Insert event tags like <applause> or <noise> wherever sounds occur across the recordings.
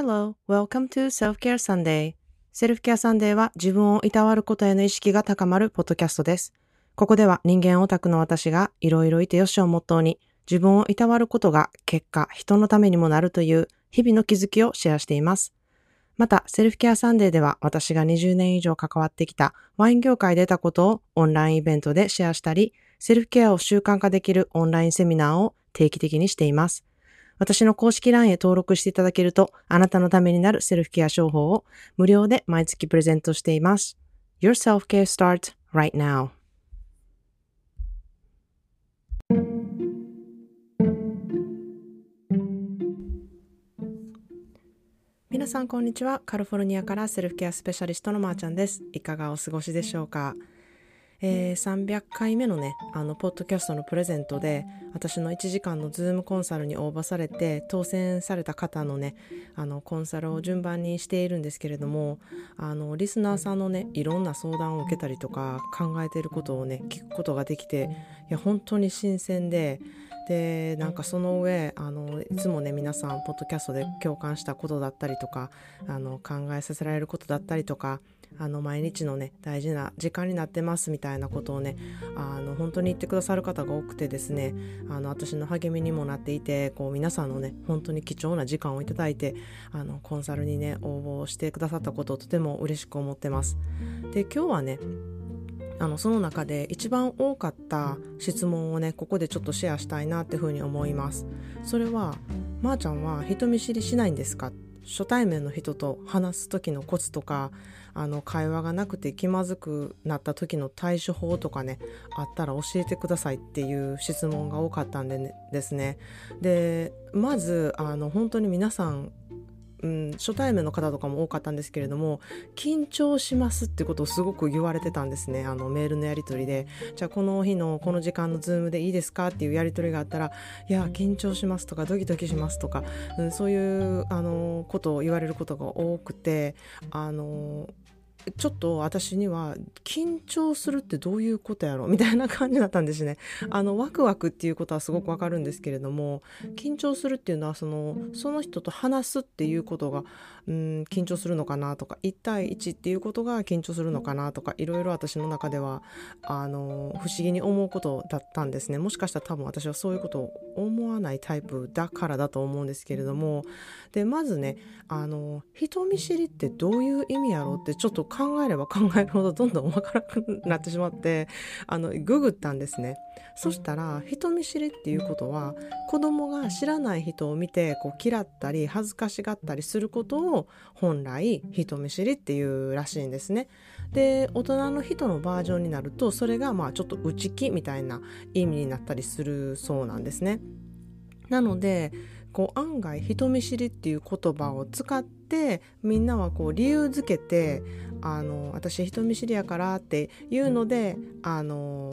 Hello, welcome to Self-Care Sunday. セルフケアサンデーは自分をいたわることへの意識が高まるポッドキャストです。ここでは人間オタクの私がいろいろいてよしをモットーに自分をいたわることが結果人のためにもなるという日々の気づきをシェアしています。また、セルフケアサンデーでは私が20年以上関わってきたワイン業界で得たことをオンラインイベントでシェアしたり、セルフケアを習慣化できるオンラインセミナーを定期的にしています。私の公式 LINE へ登録していただけると、あなたのためになるセルフケア商法を無料で毎月プレゼントしています。Your self-care starts right now. 皆さんこんにちは。カリフォルニアからセルフケアスペシャリストのまーちゃんです。いかがお過ごしでしょうかえー、300回目のねあのポッドキャストのプレゼントで私の1時間のズームコンサルに応募されて当選された方のねあのコンサルを順番にしているんですけれどもあのリスナーさんのねいろんな相談を受けたりとか考えていることをね聞くことができていや本当に新鮮ででなんかその上あのいつもね皆さんポッドキャストで共感したことだったりとかあの考えさせられることだったりとかあの毎日のね大事な時間になってますみたいなことをねあの本当に言ってくださる方が多くてですねあの私の励みにもなっていてこう皆さんのね本当に貴重な時間をいただいてあのコンサルにね応募してくださったことをとても嬉しく思ってます。で今日はねあのその中で一番多かった質問をねここでちょっとシェアしたいなっていうふうに思います。それは「まー、あ、ちゃんは人見知りしないんですか?」初対面の人と話す時のコツとかあの会話がなくて気まずくなった時の対処法とかねあったら教えてくださいっていう質問が多かったんで、ね、ですね。でまずあの本当に皆さんうん、初対面の方とかも多かったんですけれども緊張しますってことをすごく言われてたんですね。あのメールのやり取りで。じゃあこの日のこの時間のズームでいいですかっていうやり取りがあったらいや緊張しますとかドキドキしますとか、うん、そういうあのことを言われることが多くてあのちょっと私には緊張するってどういうことやろみたいな感じだったんですね。あのワクワクっていうことはすごくわかるんですけれども緊張するっていうのはそのその人と話すっていうことがうん緊張するのかなとか1対1っていうことが緊張するのかなとかいろいろ私の中ではあの不思議に思うことだったんですね。もしかしたら多分私はそういうことを思わないタイプだからだと思うんですけれども。でまずねあの人見知りってどういう意味やろうってちょっと考考えれば考えるほどどんどん分からなくなってしまってあのググったんですねそしたら人見知りっていうことは子供が知らない人を見てこう嫌ったり恥ずかしがったりすることを本来人見知りっていうらしいんですね。で大人の人のバージョンになるとそれがまあちょっと内気みたいな意味になったりするそうなんですね。なのでこう案外人見知りっていう言葉を使ってみんなはこう理由づけてあの私人見知りやからっていうのであの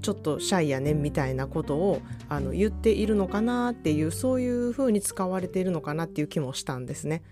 ちょっとシャイやねみたいなことをあの言っているのかなっていうそういうふうに使われているのかなっていう気もしたんですね。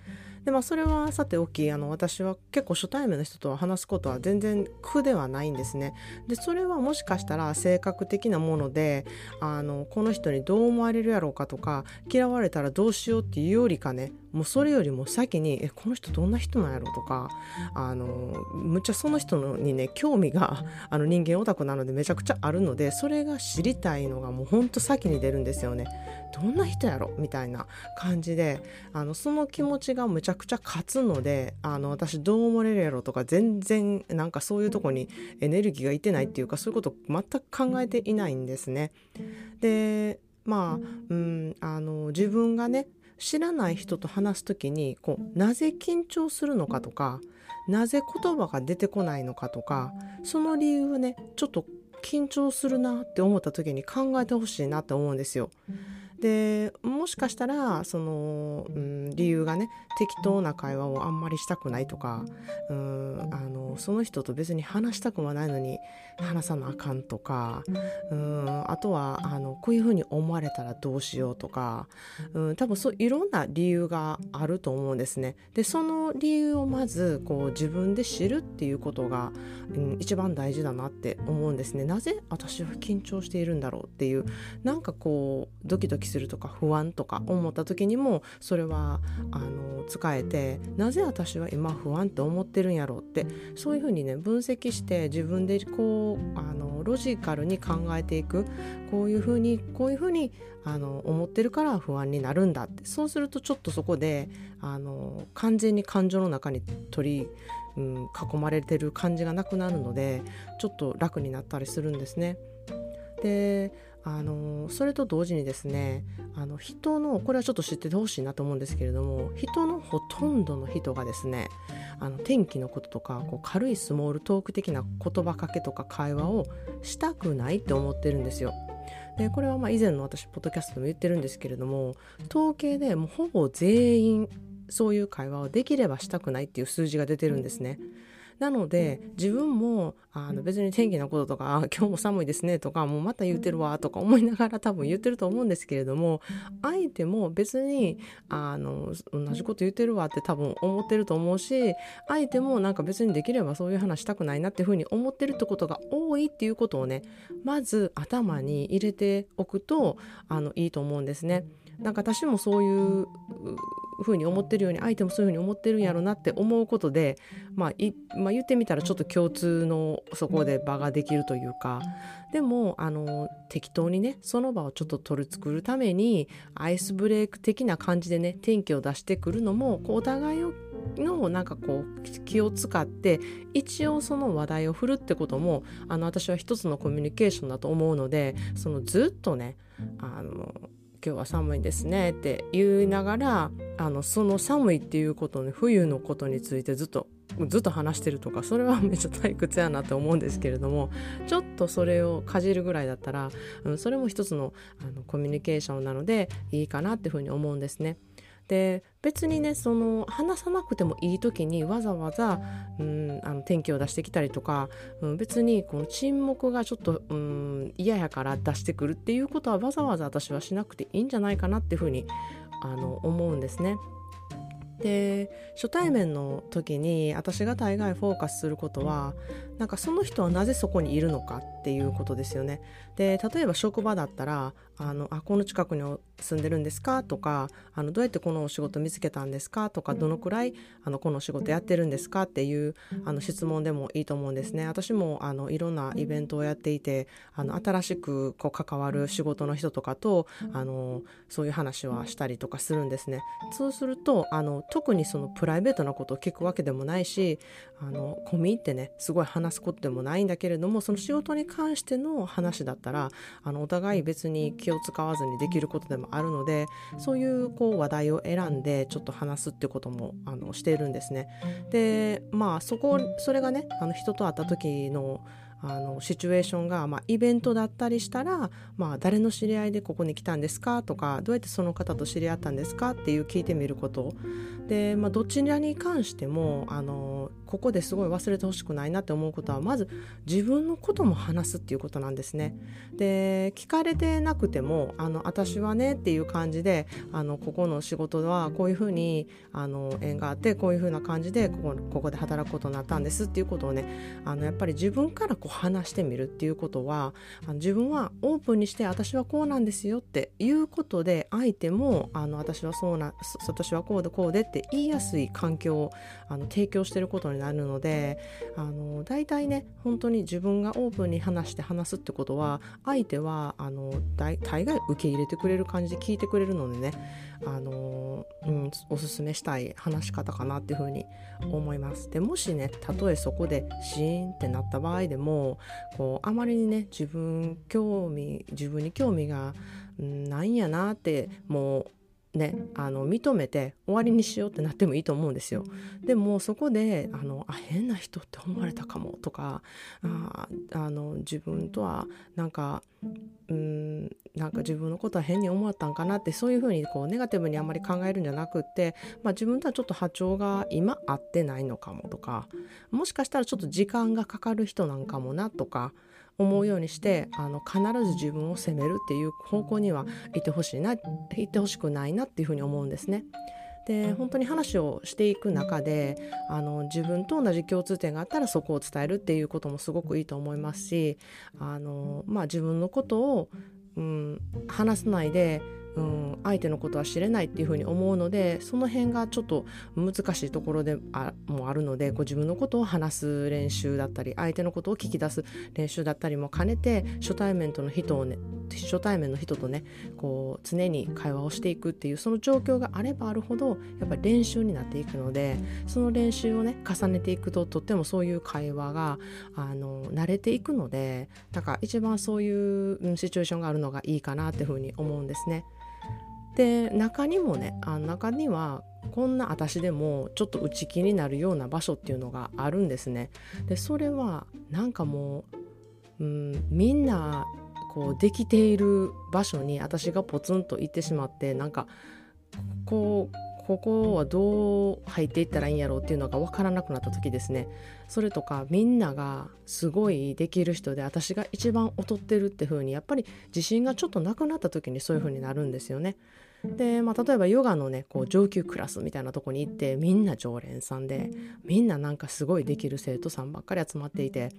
でまあそれはさておきあの私は結構初対面の人と話すことは全然苦ではないんですね。でそれはもしかしたら性格的なものであのこの人にどう思われるやろうかとか嫌われたらどうしようっていうよりかねもうそれよりも先にえこの人どんな人なんやろとかあのむっちゃその人のにね興味があの人間オタクなのでめちゃくちゃあるのでそれが知りたいのがもうほんと先に出るんですよね。どんな人やろ？みたいな感じであのその気持ちがむちゃくちゃ勝つのであの私どう思われるやろとか全然なんかそういうとこにエネルギーがいってないっていうかそういうこと全く考えていないんですね。でまあ、うん、あの自分がね知らない人と話す時にこうなぜ緊張するのかとかなぜ言葉が出てこないのかとかその理由をねちょっと緊張するなって思った時に考えてほしいなって思うんですよ。でもしかしたらその、うん、理由がね適当な会話をあんまりしたくないとか、うん、あのその人と別に話したくはないのに話さなあかんとか、うん、あとはあのこういうふうに思われたらどうしようとか、うん、多分そういろんな理由があると思うんですね。でその理由をまずこう自分で知るっていうことが、うん、一番大事だなって思うんですね。なぜ私は緊張しているんだろうっていうなんかこうドキドキするとか不安とか思った時にもそれはあの使えてなぜ私は今不安って思ってるんやろうってそういうふうにね分析して自分でこうあのロジカルに考えていくこういうふうにこういうふうにあの思ってるから不安になるんだってそうするとちょっとそこであの完全に感情の中に取りうん、囲まれてる感じがなくなるのでちょっと楽になったりするんですね。であのそれと同時にですねあの人のこれはちょっと知っててほしいなと思うんですけれども人のほとんどの人がですねあの天気のこととかこう軽いスモールトーク的な言葉かけとか会話をしたくないって思ってるんですよ。でこれはまあ以前の私ポッドキャストでも言ってるんですけれども統計でもうほぼ全員そういう会話をできればしたくないっていう数字が出てるんですね。なので自分もあの別に天気のこととか今日も寒いですねとかもうまた言うてるわとか思いながら多分言ってると思うんですけれども相手も別にあの同じこと言ってるわって多分思ってると思うし相手もなんか別にできればそういう話したくないなっていうふうに思ってるってことが多いっていうことをねまず頭に入れておくとあのいいと思うんですね。なんか私もそういうふうに思ってるように相手もそういうふうに思ってるんやろうなって思うことで、まあいまあ、言ってみたらちょっと共通のそこで場ができるというかでもあの適当にねその場をちょっと取る作るためにアイスブレイク的な感じでね天気を出してくるのもこうお互いをのなんかこう気を使って一応その話題を振るってこともあの私は一つのコミュニケーションだと思うのでそのずっとねあの今日は寒いですねって言いながらあのその寒いっていうことね冬のことについてずっとずっと話してるとかそれはめっちゃ退屈やなって思うんですけれどもちょっとそれをかじるぐらいだったら、うん、それも一つのあのコミュニケーションなのでいいかなっていうふうに思うんですね。で別にねその話さなくてもいい時にわざわざ、うん、あの天気を出してきたりとか、うん、別にこの沈黙がちょっと、うん、嫌やから出してくるっていうことはわざわざ私はしなくていいんじゃないかなっていうふうにあの思うんですね。で初対面の時に私が大概フォーカスすることはなんかその人はなぜそこにいるのかっていうことですよね。で例えば職場だったらあのあこの近くに住んでるんですか？とかあのどうやってこのお仕事見つけたんですか？とかどのくらいあのこの仕事やってるんですか？っていうあの質問でもいいと思うんですね。私もあのいろんなイベントをやっていてあの新しくこう関わる仕事の人とかとあのそういう話はしたりとかするんですね。そうするとあの特にそのプライベートなことを聞くわけでもないしあの込み入ってねすごい話すことでもないんだけれどもその仕事に関しての話だったらあのお互い別に気を使わずにできることでもあるのでそういうこう話題を選んでちょっと話すってこともあのしているんですね。でまあそこそれがねあの人と会った時のあのシチュエーションが、まあ、イベントだったりしたら、まあ、誰の知り合いでここに来たんですか？とかどうやってその方と知り合ったんですか？っていう聞いてみること。で、まあ、どちらに関してもあのここですごい忘れてほしくないなって思うことはまず自分のことも話すっていうことなんですね。で聞かれてなくてもあの私はねっていう感じであのここの仕事はこういうふうにあの縁があってこういうふうな感じでここここで働くことになったんですっていうことをねあのやっぱり自分からこう話してみるっていうことは自分はオープンにして私はこうなんですよっていうことで相手もあの私はそうな私はこうでこうでって言いやすい環境をあの提供してることになるのであの大体ね本当に自分がオープンに話して話すってことは相手はあの大概受け入れてくれる感じで聞いてくれるのでねあの、うん、おすすめしたい話し方かなっていうふうに思います。でもしねたとえそこでシーンってなった場合でもこうあまりにね自分興味自分に興味がないんやなってもうね、あの認めて終わりにしようってなってもいいと思うんですよ。でもそこであのあ変な人って思われたかもとかああの自分とはなんかうんなんか自分のことは変に思ったんかなってそういうふうにこうネガティブにあんまり考えるんじゃなくって、まあ、自分とはちょっと波長が今合ってないのかもとかもしかしたらちょっと時間がかかる人なんかもなとか思うようにしてあの必ず自分を責めるっていう方向にはいてほしいな行ってほしくないなっていうふうに思うんですね。で本当に話をしていく中であの自分と同じ共通点があったらそこを伝えるっていうこともすごくいいと思いますしあの、まあ、自分のことを、うん、話さないでうん、相手のことは知れないっていうふうに思うのでその辺がちょっと難しいところでもあるのでこう自分のことを話す練習だったり相手のことを聞き出す練習だったりも兼ねて初対面との人をね初対面の人とねこう常に会話をしていくっていうその状況があればあるほどやっぱり練習になっていくのでその練習をね重ねていくととってもそういう会話があの慣れていくのでだから一番そういうシチュエーションがあるのがいいかなっていうふうに思うんですね。で中にもねあ中にはこんな私でもちょっと内気になるような場所っていうのがあるんですね。でそれはなんかもう、うん、みんなこうできている場所に私がポツンと行ってしまってなんかこうここはどう入っていったらいいんやろうっていうのが分からなくなった時ですねそれとかみんながすごいできる人で私が一番劣ってるって風にやっぱり自信がちょっとなくなった時にそういう風になるんですよね。で、まあ、例えばヨガのねこう上級クラスみたいなとこに行ってみんな常連さんでみんななんかすごいできる生徒さんばっかり集まっていて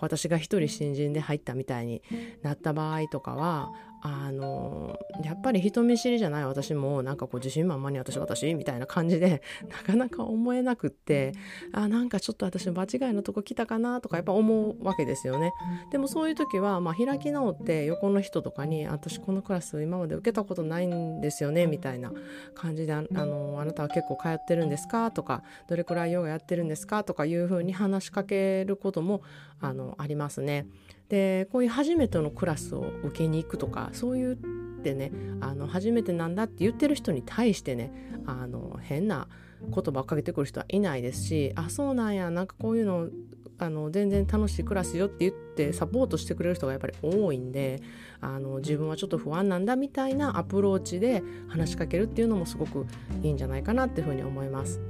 私が一人新人で入ったみたいになった場合とかはあのやっぱり人見知りじゃない私もなんかこう自信満々に私私みたいな感じで <laughs> なかなか思えなくってあなんかちょっと私間違いのとこ来たかなとかやっぱ思うわけですよね。でもそういう時は、まあ、開き直って横の人とかに私このクラス今まで受けたことないんですよねみたいな感じであのあなたは結構通ってるんですか？とかどれくらいヨガやってるんですか？とかいうふうに話しかけることもあのありますね。でこういう初めてのクラスを受けに行くとかそういうってねあの初めてなんだって言ってる人に対してねあの変な言葉をかけてくる人はいないですしあそうなんやなんかこういうのあの全然楽しいクラスよって言ってサポートしてくれる人がやっぱり多いんであの自分はちょっと不安なんだみたいなアプローチで話しかけるっていうのもすごくいいんじゃないかなっていうふうに思います。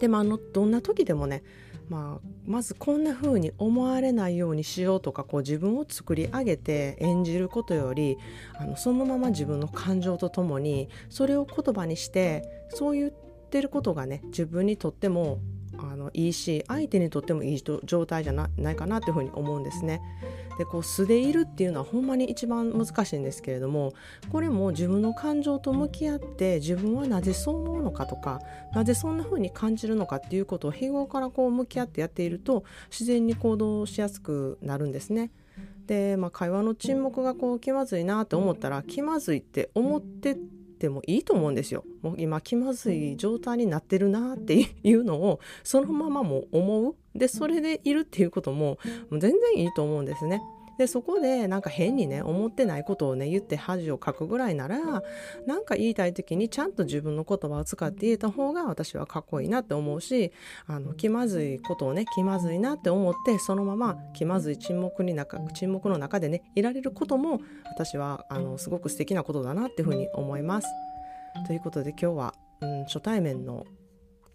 でもあのどんな時でもねまあ、まずこんな風に思われないようにしようとかこう自分を作り上げて演じることよりあのそのまま自分の感情とともにそれを言葉にしてそう言ってることがね自分にとってもあのいいし相手にとってもいい状態じゃないかなっていうふうに思うんですね。でこう素でいるっていうのはほんまに一番難しいんですけれどもこれも自分の感情と向き合って自分はなぜそう思うのかとかなぜそんな風に感じるのかっていうことを日頃からこう向き合ってやっていると自然に行動しやすくなるんですね。で、まあ、会話の沈黙がこう気まずいなって思ったら気まずいって思っててもいいと思うんですよ。もう今気まずい状態になってるなっていうのをそのままも思う。で、それでいるっていうことも全然いいと思うんですね。でそこでなんか変にね思ってないことをね言って恥をかくぐらいならなんか言いたい時にちゃんと自分の言葉を使って言えた方が私はかっこいいなって思うしあの気まずいことをね気まずいなって思ってそのまま気まずい沈黙に中沈黙の中でねいられることも私はあのすごく素敵なことだなっていうふうに思います。ということで今日は、うん、初対面の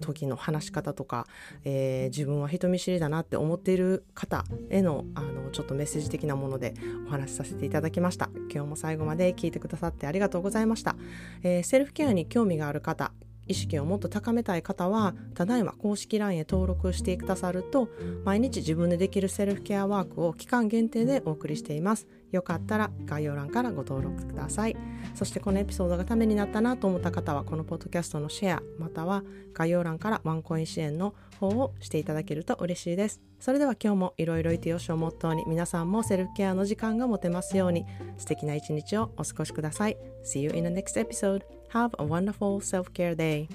時の話し方とか、えー、自分は人見知りだなって思っている方へのあのちょっとメッセージ的なものでお話しさせていただきました。今日も最後まで聞いてくださってありがとうございました、えー、セルフケアに興味がある方意識をもっと高めたい方はただいま公式 LINE へ登録してくださると毎日自分でできるセルフケアワークを期間限定でお送りしています。よかったら概要欄からご登録ください。そしてこのエピソードがためになったなと思った方はこのポッドキャストのシェアまたは概要欄からワンコイン支援の方をしていただけると嬉しいです。それでは今日もいろいろいてよしをモットーに。皆さんもセルフケアの時間が持てますように。素敵な一日をお過ごしください。See you in the next episode. Have a wonderful self-care day.